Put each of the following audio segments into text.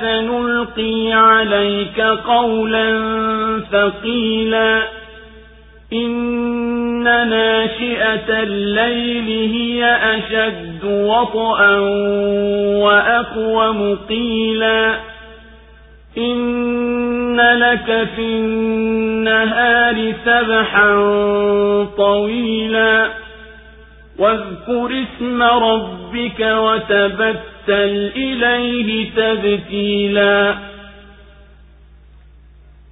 سنلقي عليك قولا ثقيلا. إن ناشئة الليل هي أشد وطئا وأقوم قيلا. إن لك في النهار سبحا طويلا. واذكر اسم ربك وتبتل إليه تبتيلا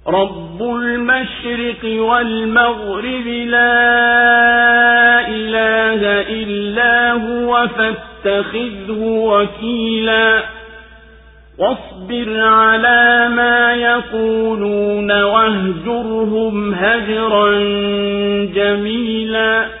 رب المشرق والمغرب لا إله إلا هو فاتخذه وكيلا واصبر على ما يقولون واهجرهم هجرا جميلا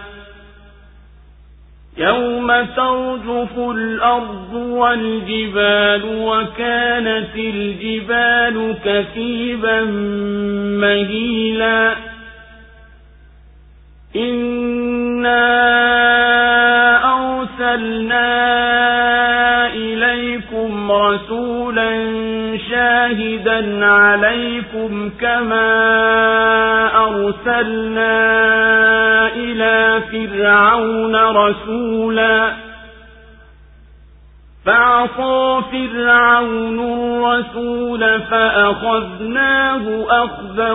يوم ترجف الأرض والجبال وكانت الجبال كثيبا مهيلا إنا أرسلنا إليكم رسولا شاهدا عليكم كما أرسلنا إلى فرعون رسولا. فعصى فرعون الرسول فأخذناه أخذا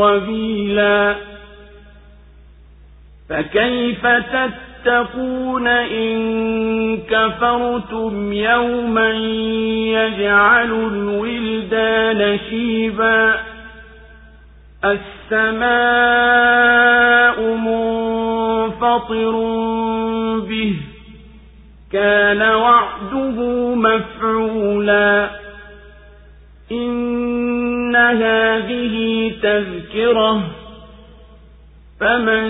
وبيلا. فكيف تتقون إن كفرتم يوما يجعل الولدان شيبا السماء منفطر به كان وعده مفعولا إن هذه تذكرة فمن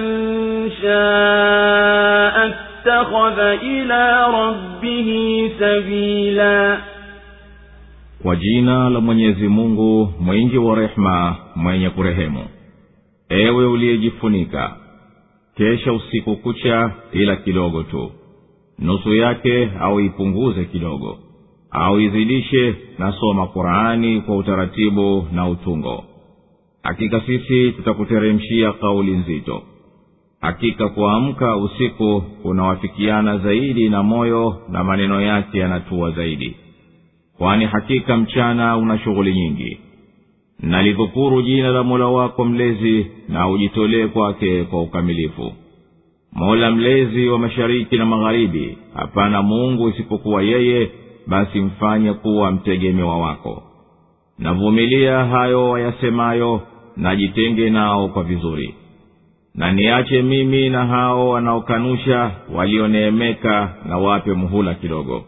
شاء اتخذ إلى ربه سبيلا kwa jina la mwenyezi mungu mwingi wa rehema mwenye kurehemu ewe uliyejifunika kesha usiku kucha ila kidogo tu nusu yake au ipunguze kidogo au izidishe na soma qurani kwa utaratibu na utungo hakika sisi tutakuteremshia kauli nzito. Hakika kuamka usiku kunawafikiana zaidi na moyo na maneno yake yanatua zaidi. Kwani hakika mchana una shughuli nyingi. Nalidhukuru jina la mola wako mlezi na ujitolee kwake kwa ukamilifu. Mola mlezi wa mashariki na magharibi hapana mungu isipokuwa yeye basi mfanye kuwa mtegemewa wako. Navumilia hayo wayasemayo najitenge nao kwa vizuri. Na niache mimi na hao wanaokanusha walioneemeka na wape muhula kidogo.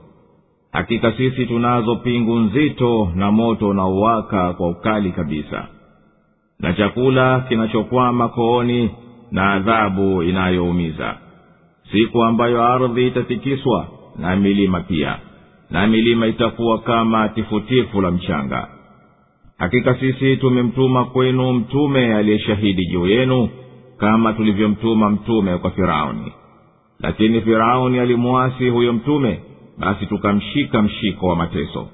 Hakika sisi tunazo pingu nzito na moto unaowaka kwa ukali kabisa. Na chakula kinachokwama kooni na adhabu inayoumiza. Siku ambayo ardhi itatikiswa na milima pia. Na milima itakuwa kama tifutifu la mchanga hakika sisi tumemtuma kwenu mtume aliyeshahidi juu yenu kama tulivyomtuma mtume kwa firauni. Lakini firauni alimuasi huyo mtume basi tukamshika mshiko wa mateso.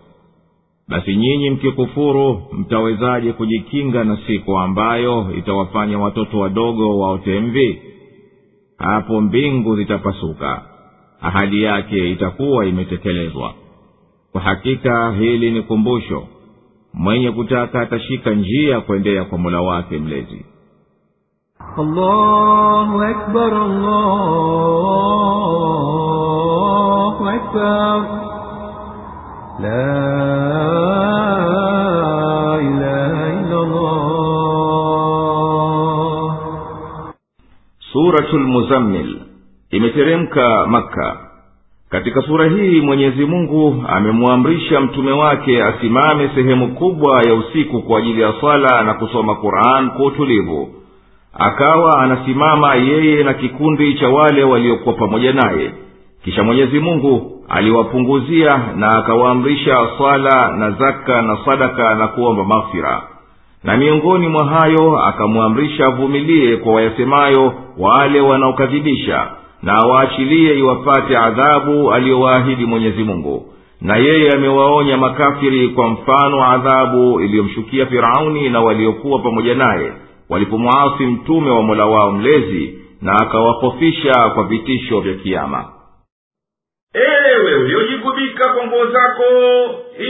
Basi nyinyi mkikufuru mtawezaje kujikinga na siku ambayo itawafanya watoto wadogo waote mvi? Hapo mbingu zitapasuka ahadi yake itakuwa imetekelezwa. Kwa hakika hili ni kumbusho mwenye kutaka atashika njia ya kuendea kwa mola wake mlezi allahu akbar, allahu akbar. La ilaha illallah. suratul muzammil imeteremka makka katika sura hii mwenyezi mungu amemwamrisha mtume wake asimame sehemu kubwa ya usiku kwa ajili ya swala na kusoma quran kwa utulivu. Akawa anasimama yeye na kikundi cha wale waliokuwa pamoja naye. Kisha mwenyezi mungu aliwapunguzia na akawaamrisha swala na zaka na sadaka na kuomba maghfira. Na miongoni mwa hayo akamwamrisha avumilie kwa wayasemayo wale wanaokadhibisha na awaachilie iwapate adhabu aliyowaahidi mwenyezi mungu. Na yeye amewaonya makafiri kwa mfano adhabu iliyomshukia firauni na waliokuwa pamoja naye walipomwasi mtume wa mola wao mlezi na akawahofisha kwa vitisho vya kiama ewe uliojigubika kwa nguo zako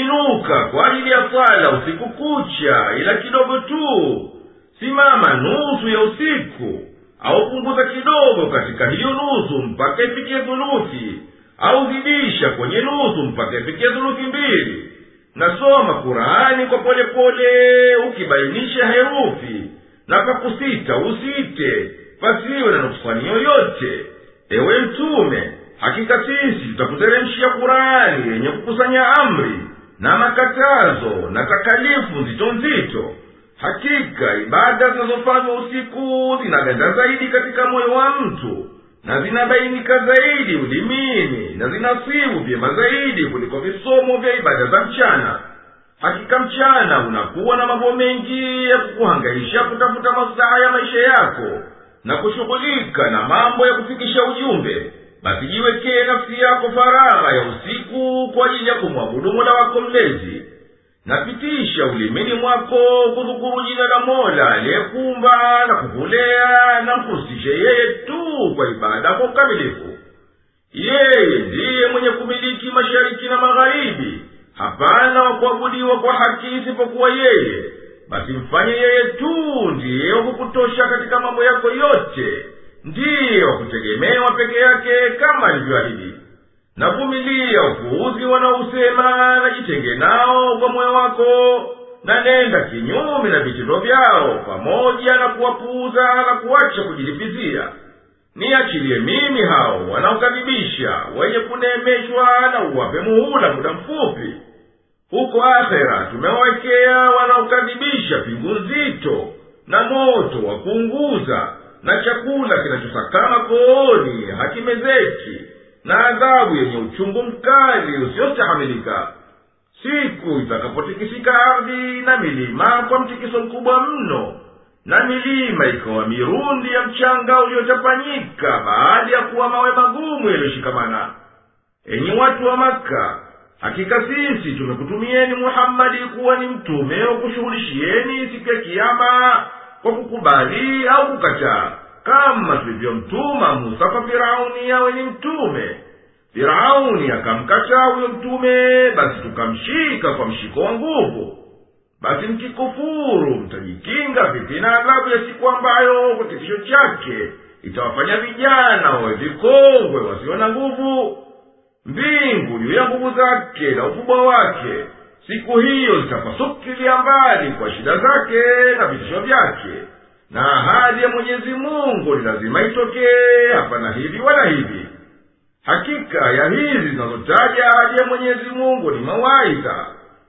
inuka kwa ajili ya swala usiku kucha ila kidogo tu. Simama nusu ya usiku au punguza kidogo katika hiyo nusu mpaka ifikie thuluthi au zidisha kwenye nusu mpaka ifikie thuluthi mbili. Nasoma kurani kwa polepole ukibainisha herufi na pakusita usite pasiwe na nuksani yoyote. Ewe mtume hakika sisi tutakuteremshia kurani yenye kukusanya amri na makatazo na takalifu nzito nzito hakika ibada zinazofanywa usiku zinaganda zaidi katika moyo wa mtu na zinabainika zaidi ulimini na zinasibu vyema zaidi kuliko visomo vya ibada za mchana. Hakika mchana unakuwa na mambo mengi ya kukuhangaisha kutafuta maslaha ya maisha yako na kushughulika na mambo ya kufikisha ujumbe. Basi jiwekee nafsi yako faragha ya usiku kwa ajili ya kumwabudu mola wako mlezi napitisha ulimini mwako kudhukuru jina la mola aliyekumba na kukulea na mhusishe yeye tu kwa ibada kwa ukamilifu. Yeye ndiye mwenye kumiliki mashariki na magharibi. Hapana wa kwa haki isipokuwa yeye. Basi mfanye yeye tu ndiye wa kukutosha katika mambo yako yote. Ndiye wa peke yake kama alivyoahidi navumilia upuuzi wanaousema na jitenge nao kwa moyo wako na nenda kinyume na vitendo vyao pamoja na kuwapuuza na kuacha kujilipizia. Niachilie mimi hao wanaokadhibisha wenye kuneemeshwa na uwape muhula muda mfupi. Huko akhera tumewawekea wanaokadhibisha pingu nzito na moto wa kuunguza na chakula kinachosakama kooni hakimezeki na adhabu yenye uchungu mkali usiostahamilika. Siku itakapotikisika ardhi na milima kwa mtikiso mkubwa mno na milima ikawa mirundi ya mchanga uliochapanyika baada ya kuwa mawe magumu yaliyoshikamana. Enyi watu wa maka hakika sisi tumekutumieni muhammadi kuwa ni mtume wa kushughulishieni siku ya kiama kwa kukubali au kukataa kama tulivyomtuma musa kwa firauni awe ni mtume. Firauni akamkataa huyo mtume basi tukamshika kwa mshiko wa nguvu. Basi mkikufuru mtajikinga vipi adhabu ya siku ambayo kwa kitisho chake itawafanya vijana wawe vikongwe wasio na nguvu? Mbingu juu ya nguvu zake na ukubwa wake siku hiyo zitapasukilia mbali kwa shida zake na vitisho vyake na ahadi ya mwenyezi mungu ni lazima itokee hapana hivi wala hivi hakika ya hizi zinazotaja ahadi ya mwenyezi mungu ni mawaidha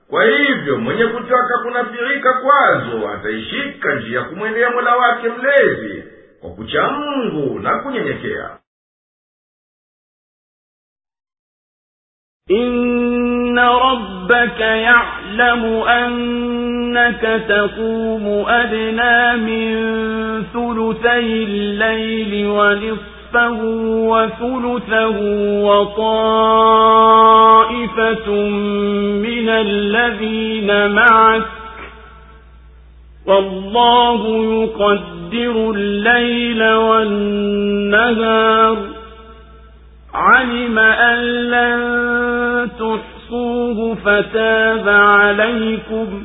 kwa hivyo mwenye kutaka kunafirika kwazo ataishika njia ya kumwendea mola wake mlezi kwa kucha mungu na kunyenyekea إن ربك يعلم أنك تقوم أدنى من ثلثي الليل ونصفه وثلثه وطائفة من الذين معك والله يقدر الليل والنهار. علم أن لن تحصوه فتاب عليكم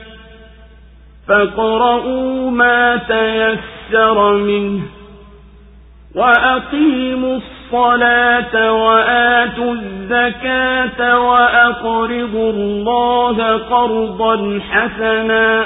فاقرؤوا ما تيسر منه وأقيموا الصلاة وآتوا الزكاة وأقرضوا الله قرضا حسنا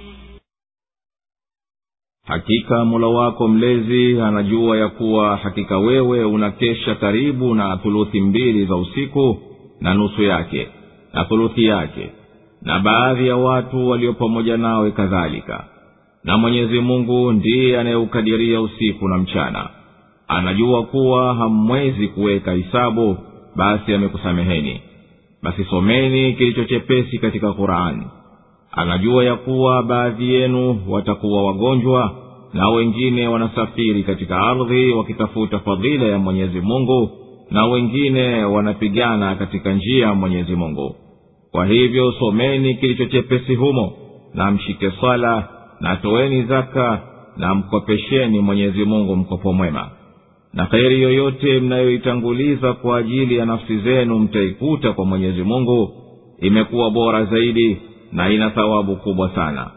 hakika mola wako mlezi anajua ya kuwa hakika wewe unakesha karibu na thuluthi mbili za usiku na nusu yake na thuluthi yake na baadhi ya watu walio pamoja nawe kadhalika. Na mwenyezi mungu ndiye anayeukadiria usiku na mchana. Anajua kuwa hamwezi kuweka hisabu basi amekusameheni. Basi someni kilicho chepesi katika qurani anajua ya kuwa baadhi yenu watakuwa wagonjwa na wengine wanasafiri katika ardhi wakitafuta fadhila ya mwenyezi mungu na wengine wanapigana katika njia ya mwenyezi mungu. Kwa hivyo someni kilichochepesi humo na mshike swala na toweni zaka na mkopesheni mwenyezi mungu mkopo mwema. Na kheri yoyote mnayoitanguliza kwa ajili ya nafsi zenu mtaikuta kwa mwenyezi mungu imekuwa bora zaidi na ina thawabu kubwa sana.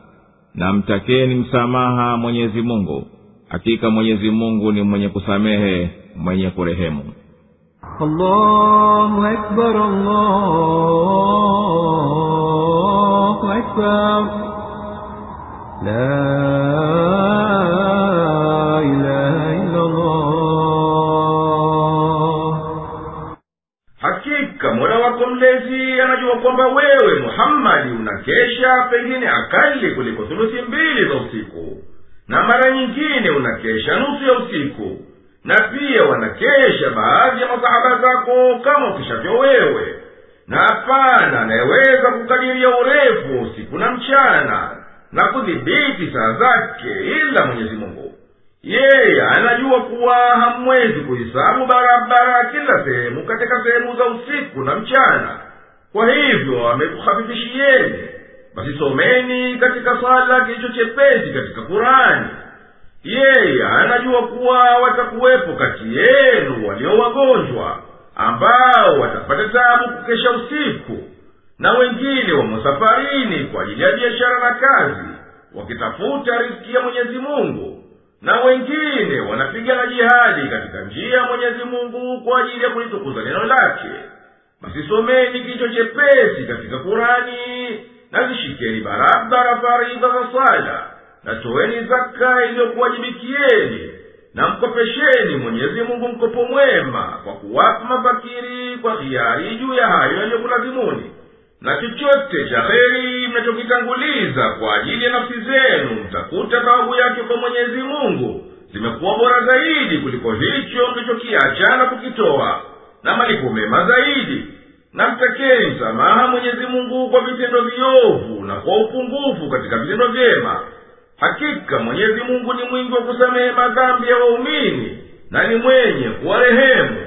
Na mtakeni msamaha mwenyezi mungu. Hakika mwenyezi mungu ni mwenye kusamehe mwenye kurehemu. Allahu akbar, allahu akbar. La mlezi anajua kwamba wewe muhammadi unakesha pengine akali kuliko thuluthi mbili za usiku. Na mara nyingine unakesha nusu ya usiku. Na pia wanakesha baadhi ya masahaba zako kama ukishavyo wewe. Na hapana anayeweza kukadiria urefu usiku na mchana na kudhibiti saa zake ila mwenyezi mungu. Yeye anajua kuwa hamwezi kuhisabu barabara kila sehemu katika sehemu za usiku na mchana. Kwa hivyo amekuhafifishieni basi someni katika swala kilicho chepesi katika kurani yeye anajua kuwa watakuwepo kati yenu walio wagonjwa ambao watapata tabu kukesha usiku na wengine wamo safarini kwa ajili ya biashara na kazi wakitafuta riski ya mwenyezi mungu na wengine wanapigana jihadi katika njia ya mwenyezi mungu kwa ajili ya kulitukuza neno lake. Masisomeni kicho chepesi katika kurani na zishikeni barabara faridha za sala na toweni zaka iliyokuwajibikieni na mkopesheni mwenyezi mungu mkopo mwema kwa kuwapa mafakiri kwa hiari juu ya hayo yaliyokulazimuni na chochote cha heri mnachokitanguliza kwa ajili ya nafsi zenu mtakuta thawabu yake kwa mwenyezi mungu. Zimekuwa bora zaidi kuliko hicho mlichokiacha na kukitoa na malipo mema zaidi. Na mtakeni msamaha mwenyezi mungu kwa vitendo viovu na kwa upungufu katika vitendo vyema. Hakika mwenyezi mungu ni mwingi wa kusamehe madhambi ya waumini na ni mwenye kuwarehemu